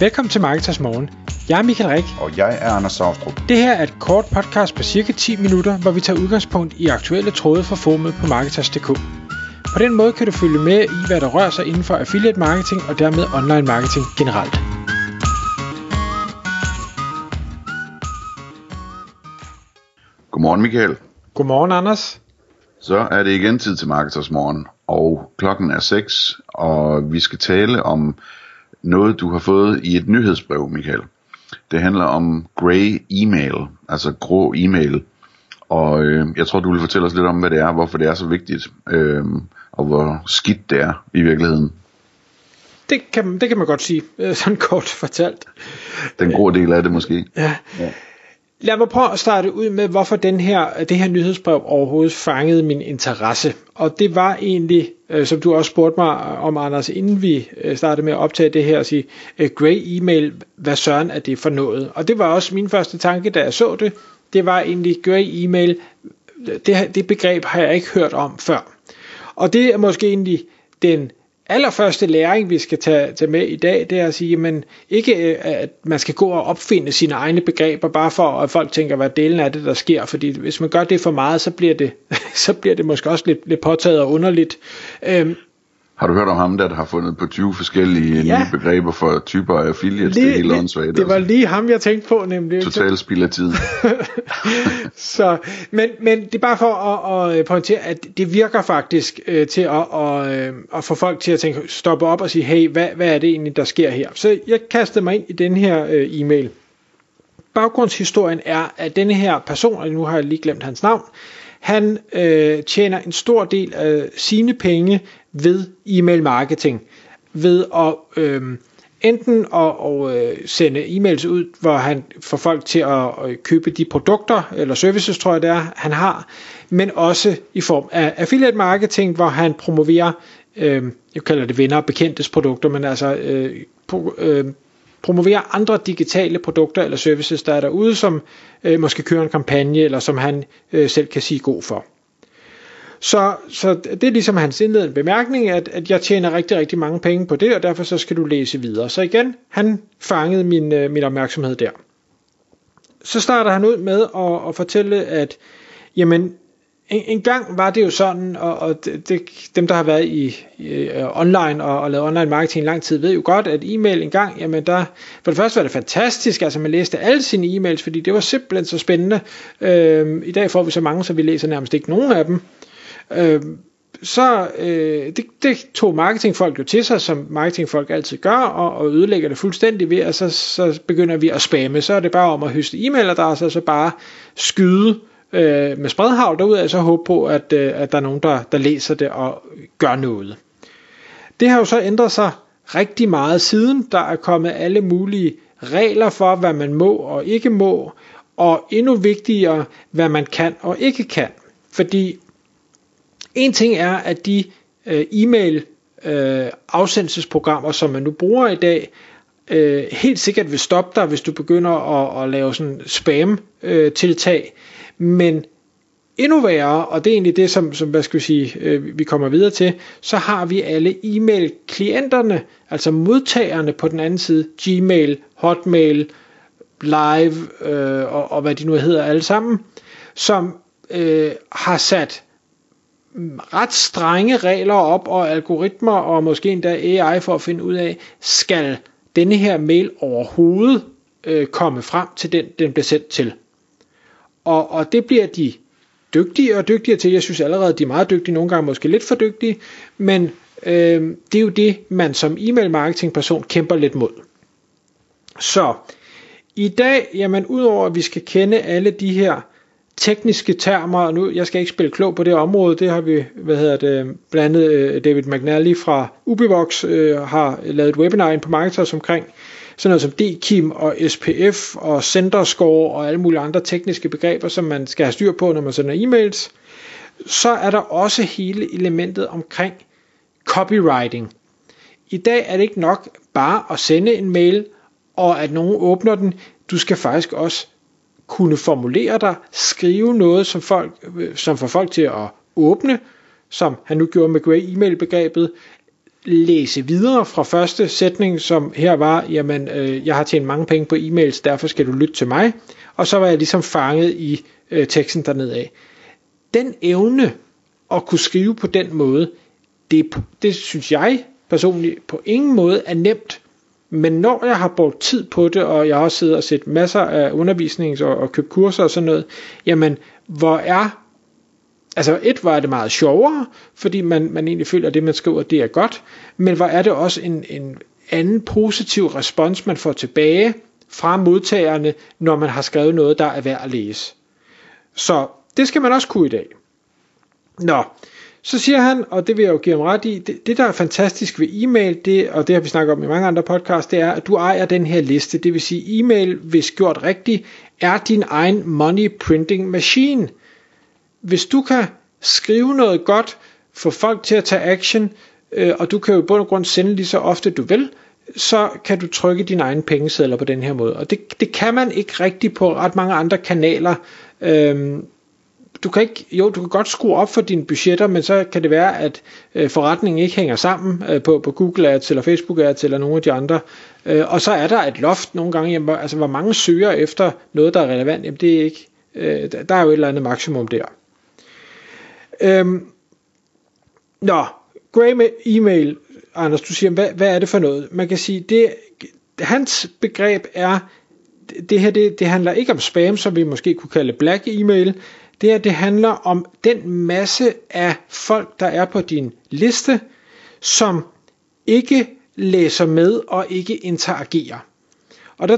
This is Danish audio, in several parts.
Velkommen til Marketers Morgen. Jeg er Michael Rik. Og jeg er Anders Saustrup. Det her er et kort podcast på cirka 10 minutter, hvor vi tager udgangspunkt i aktuelle tråde fra formet på Marketers.dk. På den måde kan du følge med i, hvad der rører sig inden for affiliate marketing og dermed online marketing generelt. Godmorgen Michael. Godmorgen Anders. Så er det igen tid til Marketers Morgen, og klokken er 6, og vi skal tale om noget, du har fået i et nyhedsbrev, Michael. Det handler om grey email, altså grå e-mail. Og øh, jeg tror, du vil fortælle os lidt om, hvad det er, hvorfor det er så vigtigt, øh, og hvor skidt det er i virkeligheden. Det kan, det kan man godt sige, øh, sådan kort fortalt. Den grå del af det måske. Ja. ja. Lad mig prøve at starte ud med, hvorfor den her, det her nyhedsbrev overhovedet fangede min interesse. Og det var egentlig, øh, som du også spurgte mig om, Anders, inden vi øh, startede med at optage det her, at sige, øh, grey email, hvad søren er det for noget? Og det var også min første tanke, da jeg så det. Det var egentlig grey email. Det, det begreb har jeg ikke hørt om før. Og det er måske egentlig den allerførste læring, vi skal tage, tage med i dag, det er at sige, men ikke øh, at man skal gå og opfinde sine egne begreber, bare for at folk tænker, hvad delen af det, der sker. Fordi hvis man gør det for meget, så bliver det, så bliver det måske også lidt, lidt påtaget og underligt. Øhm, har du hørt om ham, der har fundet på 20 forskellige ja. nye begreber for typer af affiliates? Lige, det er helt åndssvagt. Det var altså. lige ham, jeg tænkte på, nemlig. Total spild af tid. så, men, men det er bare for at, at pointere, at det virker faktisk øh, til at, at, øh, at få folk til at tænke, stoppe op og sige, hey, hvad, hvad er det egentlig, der sker her? Så jeg kastede mig ind i den her øh, e-mail. Baggrundshistorien er, at denne her person, og nu har jeg lige glemt hans navn, han øh, tjener en stor del af sine penge ved e-mail marketing, ved at øh, enten at, at øh, sende e-mails ud, hvor han får folk til at øh, købe de produkter eller services, tror jeg det er, han har, men også i form af affiliate marketing, hvor han promoverer, øh, jeg kalder det venner og bekendtes produkter, men altså øh, pro, øh, promoverer andre digitale produkter eller services, der er derude, som øh, måske kører en kampagne, eller som han øh, selv kan sige god for. Så, så det er ligesom hans indledende bemærkning, at, at jeg tjener rigtig, rigtig mange penge på det, og derfor så skal du læse videre. Så igen, han fangede min, øh, min opmærksomhed der. Så starter han ud med at, at fortælle, at jamen, en, en gang var det jo sådan, og, og det, det, dem der har været i, i uh, online og, og lavet online marketing i lang tid, ved jo godt, at e-mail en gang, jamen der, for det første var det fantastisk, altså man læste alle sine e-mails, fordi det var simpelthen så spændende. Øhm, I dag får vi så mange, så vi læser nærmest ikke nogen af dem. Øh, så øh, det, det tog marketingfolk jo til sig, som marketingfolk altid gør, og, og ødelægger det fuldstændig ved, at så, så begynder vi at spamme. Så er det bare om at høste e-mailadresser, og så bare skyde øh, med spredhavl derud, og så håbe på, at, øh, at der er nogen, der, der læser det og gør noget. Det har jo så ændret sig rigtig meget siden. Der er kommet alle mulige regler for, hvad man må og ikke må, og endnu vigtigere, hvad man kan og ikke kan. Fordi en ting er, at de øh, e-mail øh, afsendelsesprogrammer, som man nu bruger i dag, øh, helt sikkert vil stoppe dig, hvis du begynder at, at lave sådan spam øh, tiltag. Men endnu værre, og det er egentlig det, som, som hvad skal vi, sige, øh, vi kommer videre til, så har vi alle e-mail-klienterne, altså modtagerne på den anden side, Gmail, Hotmail, Live øh, og, og hvad de nu hedder alle sammen, som øh, har sat ret strenge regler op og algoritmer og måske endda AI for at finde ud af, skal denne her mail overhovedet øh, komme frem til den, den bliver sendt til. Og, og det bliver de dygtigere og dygtigere til. Jeg synes allerede, de er meget dygtige, nogle gange måske lidt for dygtige, men øh, det er jo det, man som e-mail marketing person kæmper lidt mod. Så i dag, jamen udover at vi skal kende alle de her tekniske termer, og nu, jeg skal ikke spille klog på det område, det har vi, hvad hedder det, blandt andet øh, David McNally fra Ubivox øh, har lavet et webinar ind på Marketers omkring, sådan noget som DKIM og SPF og centerscore og alle mulige andre tekniske begreber, som man skal have styr på, når man sender e-mails. Så er der også hele elementet omkring copywriting. I dag er det ikke nok bare at sende en mail, og at nogen åbner den. Du skal faktisk også kunne formulere dig, skrive noget, som, folk, øh, som får folk til at åbne, som han nu gjorde med Grey e-mail begrebet, læse videre fra første sætning, som her var, jamen, øh, jeg har tjent mange penge på e-mails, derfor skal du lytte til mig. Og så var jeg ligesom fanget i øh, teksten dernede af. Den evne at kunne skrive på den måde, det, det synes jeg personligt på ingen måde er nemt. Men når jeg har brugt tid på det, og jeg har også siddet og set masser af undervisnings- og, og købt kurser og sådan noget, jamen hvor er altså et var det meget sjovere, fordi man, man egentlig føler, at det man skriver, det er godt, men hvor er det også en, en anden positiv respons, man får tilbage fra modtagerne, når man har skrevet noget, der er værd at læse. Så det skal man også kunne i dag. Nå, så siger han, og det vil jeg jo give ham ret i, det, det der er fantastisk ved e-mail, det, og det har vi snakket om i mange andre podcasts, det er, at du ejer den her liste. Det vil sige, e-mail, hvis gjort rigtigt, er din egen money printing machine. Hvis du kan skrive noget godt, få folk til at tage action, øh, og du kan jo i bund og grund sende lige så ofte du vil, så kan du trykke dine egne pengesedler på den her måde. Og det, det kan man ikke rigtig på ret mange andre kanaler. Øhm, du kan ikke, jo, du kan godt skrue op for dine budgetter, men så kan det være, at øh, forretningen ikke hænger sammen øh, på, på Google Ads eller Facebook Ads eller nogle af de andre. Øh, og så er der et loft nogle gange, jamen, altså hvor mange søger efter noget, der er relevant, jamen det er ikke, øh, der er jo et eller andet maksimum der. Øhm, nå, Gray med e-mail, Anders, du siger, hvad, hvad er det for noget? Man kan sige, det, hans begreb er, det her det, det handler ikke om spam, som vi måske kunne kalde black e-mail. Det her det handler om den masse af folk, der er på din liste, som ikke læser med og ikke interagerer. Og der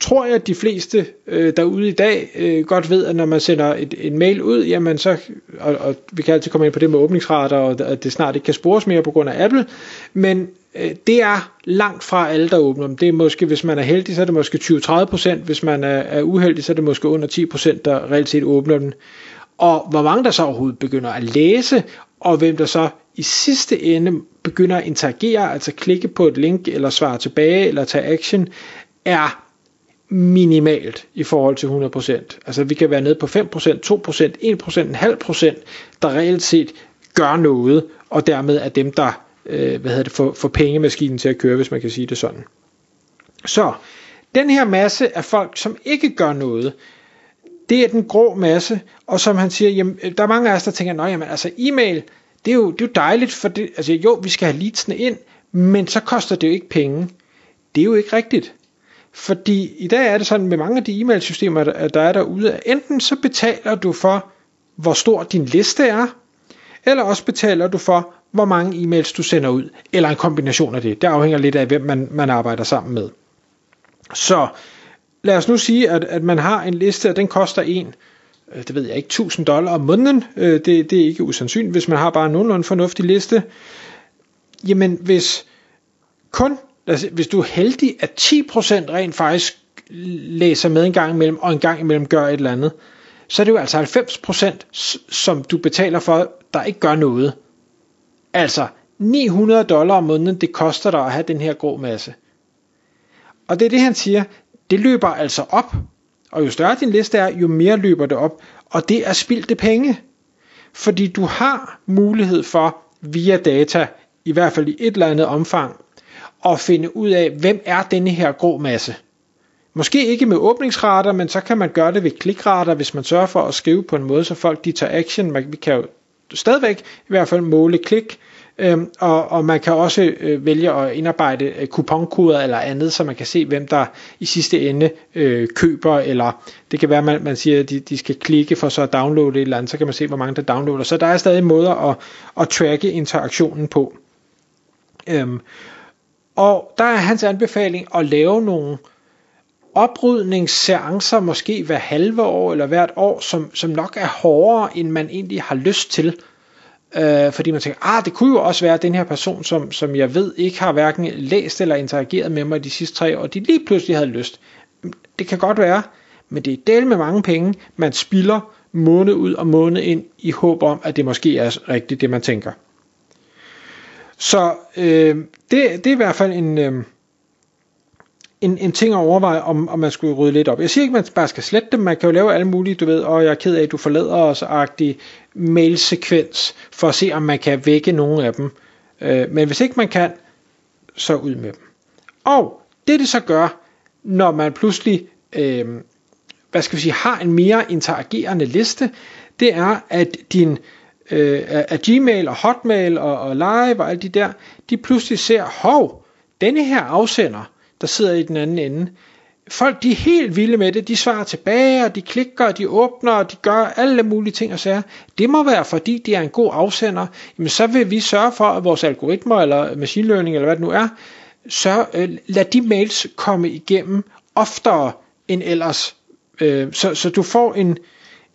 tror jeg, at de fleste øh, derude i dag øh, godt ved, at når man sender et, en mail ud, jamen så, og, og vi kan altid komme ind på det med åbningsrater, og at det snart ikke kan spores mere på grund af Apple, men Øh, det er langt fra alle, der åbner dem. Det er måske, hvis man er heldig, så er det måske 20-30%, hvis man er, er uheldig, så er det måske under 10%, der reelt set åbner den. Og hvor mange der så overhovedet begynder at læse, og hvem der så i sidste ende begynder at interagere, altså klikke på et link, eller svare tilbage, eller tage action, er minimalt i forhold til 100%. Altså vi kan være nede på 5%, 2%, 1%, en halv procent, der reelt set gør noget, og dermed er dem, der øh, hvad hedder det, få, få pengemaskinen til at køre, hvis man kan sige det sådan. Så den her masse af folk, som ikke gør noget, det er den grå masse, og som han siger, jamen, øh, der er mange af os, der tænker, nej, jamen, altså e-mail, det er jo, det er jo dejligt, for det, altså jo, vi skal have leadsene ind, men så koster det jo ikke penge. Det er jo ikke rigtigt. Fordi i dag er det sådan med mange af de e-mailsystemer, der er derude, at enten så betaler du for, hvor stor din liste er, eller også betaler du for, hvor mange e-mails du sender ud, eller en kombination af det. Det afhænger lidt af, hvem man, man arbejder sammen med. Så lad os nu sige, at, at man har en liste, og den koster en, øh, det ved jeg ikke, 1000 dollar om måneden. Øh, det, det er ikke usandsynligt, hvis man har bare en nogenlunde fornuftig liste. Jamen, hvis kun altså, hvis du er heldig, at 10% rent faktisk læser med en gang imellem, og en gang imellem gør et eller andet, så er det jo altså 90%, som du betaler for, der ikke gør noget. Altså 900 dollar om måneden, det koster dig at have den her grå masse. Og det er det, han siger, det løber altså op. Og jo større din liste er, jo mere løber det op. Og det er spildte penge. Fordi du har mulighed for via data, i hvert fald i et eller andet omfang, at finde ud af, hvem er denne her grå masse. Måske ikke med åbningsrater, men så kan man gøre det ved klikrater, hvis man sørger for at skrive på en måde, så folk de tager action. Man, vi kan jo stadigvæk i hvert fald måle klik, øhm, og, og man kan også øh, vælge at indarbejde øh, kuponkoder eller andet, så man kan se, hvem der i sidste ende øh, køber, eller det kan være, at man, man siger, at de, de skal klikke for så at downloade et eller andet, så kan man se, hvor mange der downloader. Så der er stadig måder at, at tracke interaktionen på. Øhm, og der er hans anbefaling at lave nogle oprydningsseancer, måske hver halve år eller hvert år, som, som nok er hårdere, end man egentlig har lyst til. Øh, fordi man tænker, ah, det kunne jo også være den her person, som, som jeg ved ikke har hverken læst eller interageret med mig de sidste tre år, og de lige pludselig havde lyst. Mm, det kan godt være, men det er del med mange penge, man spilder måned ud og måned ind i håb om, at det måske er rigtigt, det man tænker. Så øh, det, det er i hvert fald en, øh, en, en ting at overveje, om, om man skulle rydde lidt op. Jeg siger ikke, at man bare skal slette dem. Man kan jo lave alle mulige, du ved, og jeg er ked af, at du forlader os, agtig mailsekvens, for at se, om man kan vække nogle af dem. Øh, men hvis ikke man kan, så ud med dem. Og det det så gør, når man pludselig øh, hvad skal vi sige, har en mere interagerende liste, det er, at din øh, at Gmail og Hotmail og, og Live og alle de der, de pludselig ser, hov, denne her afsender, der sidder i den anden ende, folk de er helt vilde med det, de svarer tilbage, og de klikker, og de åbner, og de gør alle mulige ting og sager. Det må være, fordi de er en god afsender. Jamen, så vil vi sørge for, at vores algoritmer, eller machine learning, eller hvad det nu er, så øh, lad de mails komme igennem oftere end ellers. Øh, så, så du får en,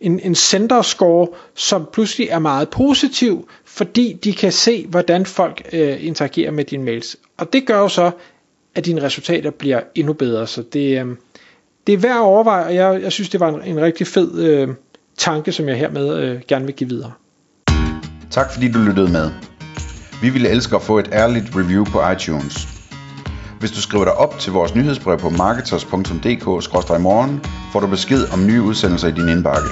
en, en sender score, som pludselig er meget positiv, fordi de kan se, hvordan folk øh, interagerer med dine mails. Og det gør jo så, at dine resultater bliver endnu bedre. Så det, øh, det er værd at overveje, og jeg, jeg synes, det var en, en rigtig fed øh, tanke, som jeg hermed øh, gerne vil give videre. Tak fordi du lyttede med. Vi ville elske at få et ærligt review på iTunes. Hvis du skriver dig op til vores nyhedsbrev på marketers.dk-morgen, får du besked om nye udsendelser i din indbakke.